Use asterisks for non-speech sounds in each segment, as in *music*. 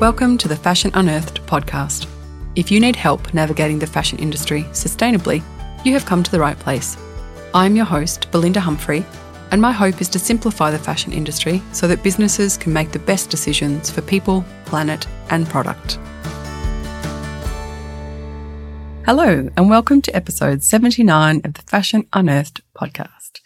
Welcome to the Fashion Unearthed podcast. If you need help navigating the fashion industry sustainably, you have come to the right place. I'm your host, Belinda Humphrey, and my hope is to simplify the fashion industry so that businesses can make the best decisions for people, planet, and product. Hello, and welcome to episode 79 of the Fashion Unearthed podcast.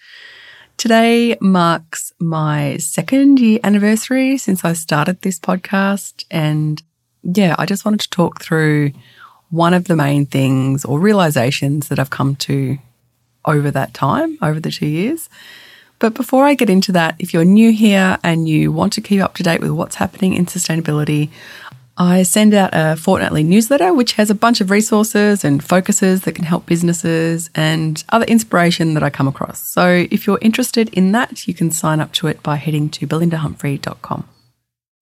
Today marks my second year anniversary since I started this podcast. And yeah, I just wanted to talk through one of the main things or realizations that I've come to over that time, over the two years. But before I get into that, if you're new here and you want to keep up to date with what's happening in sustainability, I send out a fortnightly newsletter which has a bunch of resources and focuses that can help businesses and other inspiration that I come across. So if you're interested in that, you can sign up to it by heading to belindahumphrey.com.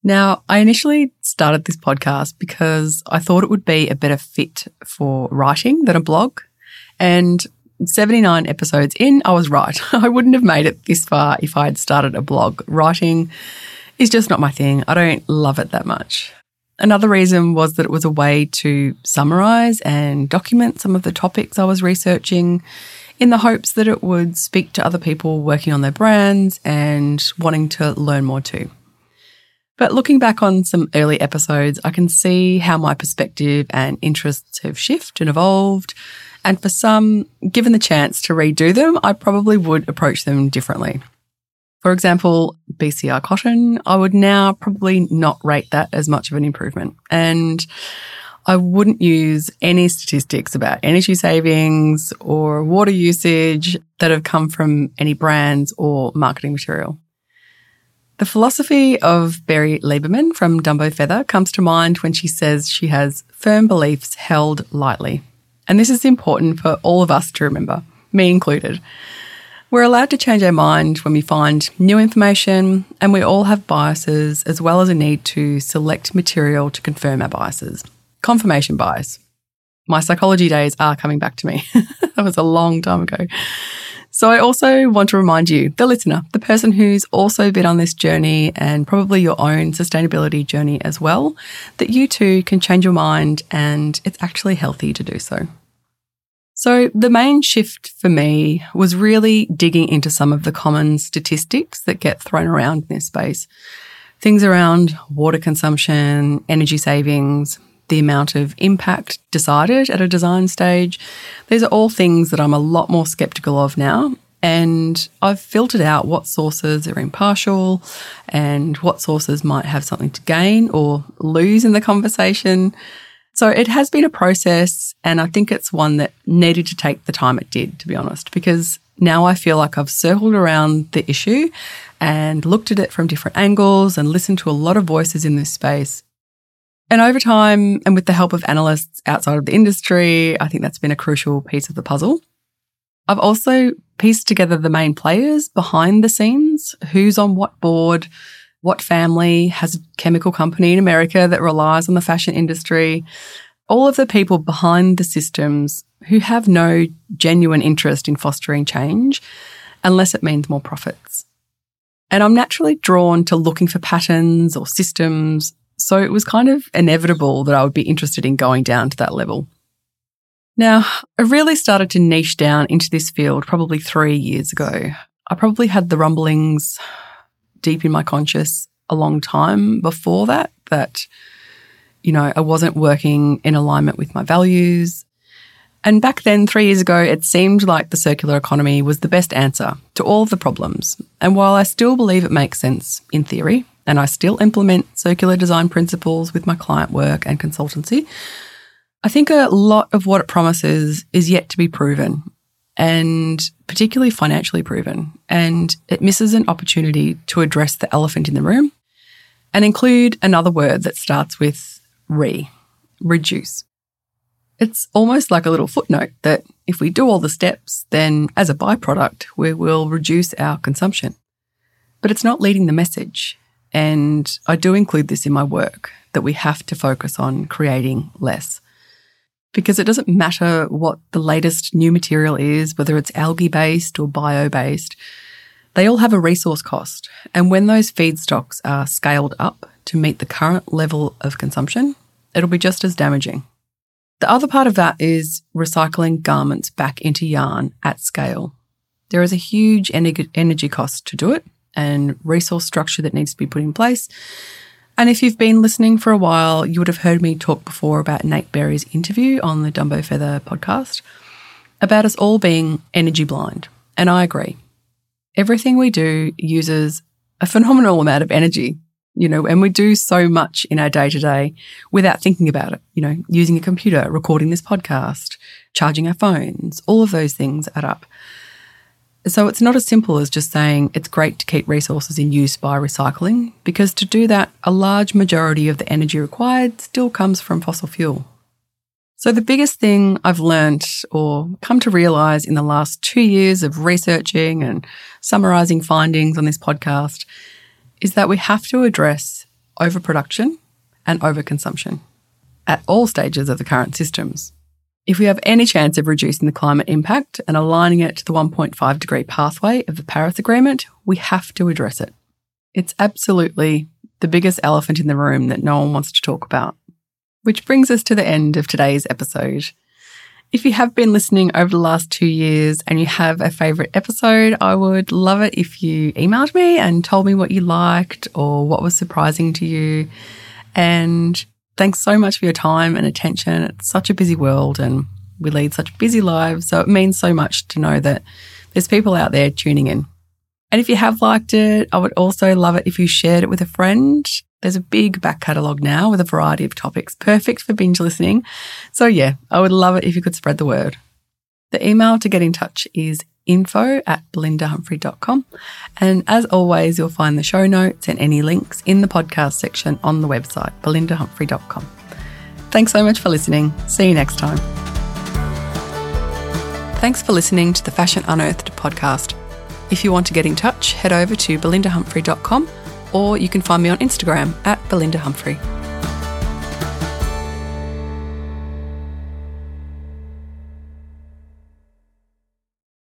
Now, I initially started this podcast because I thought it would be a better fit for writing than a blog. And 79 episodes in, I was right. *laughs* I wouldn't have made it this far if I had started a blog. Writing is just not my thing. I don't love it that much. Another reason was that it was a way to summarize and document some of the topics I was researching in the hopes that it would speak to other people working on their brands and wanting to learn more too. But looking back on some early episodes, I can see how my perspective and interests have shifted and evolved. And for some, given the chance to redo them, I probably would approach them differently. For example, BCI cotton, I would now probably not rate that as much of an improvement. And I wouldn't use any statistics about energy savings or water usage that have come from any brands or marketing material. The philosophy of Berry Liberman from Dumbo Feather comes to mind when she says she has firm beliefs held lightly. And this is important for all of us to remember, me included. We're allowed to change our mind when we find new information, and we all have biases as well as a need to select material to confirm our biases. Confirmation bias. My psychology days are coming back to me. *laughs* that was a long time ago. So, I also want to remind you, the listener, the person who's also been on this journey and probably your own sustainability journey as well, that you too can change your mind and it's actually healthy to do so. So the main shift for me was really digging into some of the common statistics that get thrown around in this space. Things around water consumption, energy savings, the amount of impact decided at a design stage. These are all things that I'm a lot more skeptical of now. And I've filtered out what sources are impartial and what sources might have something to gain or lose in the conversation. So it has been a process, and I think it's one that needed to take the time it did, to be honest, because now I feel like I've circled around the issue and looked at it from different angles and listened to a lot of voices in this space. And over time, and with the help of analysts outside of the industry, I think that's been a crucial piece of the puzzle. I've also pieced together the main players behind the scenes, who's on what board, what family has a chemical company in America that relies on the fashion industry? All of the people behind the systems who have no genuine interest in fostering change unless it means more profits. And I'm naturally drawn to looking for patterns or systems. So it was kind of inevitable that I would be interested in going down to that level. Now, I really started to niche down into this field probably three years ago. I probably had the rumblings deep in my conscious a long time before that, that, you know, I wasn't working in alignment with my values. And back then, three years ago, it seemed like the circular economy was the best answer to all of the problems. And while I still believe it makes sense in theory, and I still implement circular design principles with my client work and consultancy, I think a lot of what it promises is yet to be proven and particularly financially proven. And it misses an opportunity to address the elephant in the room and include another word that starts with re, reduce. It's almost like a little footnote that if we do all the steps, then as a byproduct, we will reduce our consumption. But it's not leading the message. And I do include this in my work that we have to focus on creating less because it doesn't matter what the latest new material is, whether it's algae based or bio based, they all have a resource cost. And when those feedstocks are scaled up to meet the current level of consumption, it'll be just as damaging. The other part of that is recycling garments back into yarn at scale. There is a huge energy cost to do it and resource structure that needs to be put in place. And if you've been listening for a while, you would have heard me talk before about Nate Berry's interview on the Dumbo Feather podcast about us all being energy blind. And I agree. Everything we do uses a phenomenal amount of energy, you know, and we do so much in our day to day without thinking about it, you know, using a computer, recording this podcast, charging our phones, all of those things add up. So it's not as simple as just saying it's great to keep resources in use by recycling, because to do that, a large majority of the energy required still comes from fossil fuel. So the biggest thing I've learned or come to realize in the last two years of researching and summarizing findings on this podcast is that we have to address overproduction and overconsumption at all stages of the current systems. If we have any chance of reducing the climate impact and aligning it to the 1.5 degree pathway of the Paris Agreement, we have to address it. It's absolutely the biggest elephant in the room that no one wants to talk about. Which brings us to the end of today's episode. If you have been listening over the last two years and you have a favourite episode, I would love it if you emailed me and told me what you liked or what was surprising to you. And thanks so much for your time and attention. It's such a busy world and we lead such busy lives. So it means so much to know that there's people out there tuning in. And if you have liked it, I would also love it if you shared it with a friend. There's a big back catalogue now with a variety of topics, perfect for binge listening. So, yeah, I would love it if you could spread the word. The email to get in touch is info at belindahumphrey.com. And as always, you'll find the show notes and any links in the podcast section on the website, belindahumphrey.com. Thanks so much for listening. See you next time. Thanks for listening to the Fashion Unearthed podcast. If you want to get in touch, head over to belindahumphrey.com or you can find me on Instagram at Belinda Humphrey.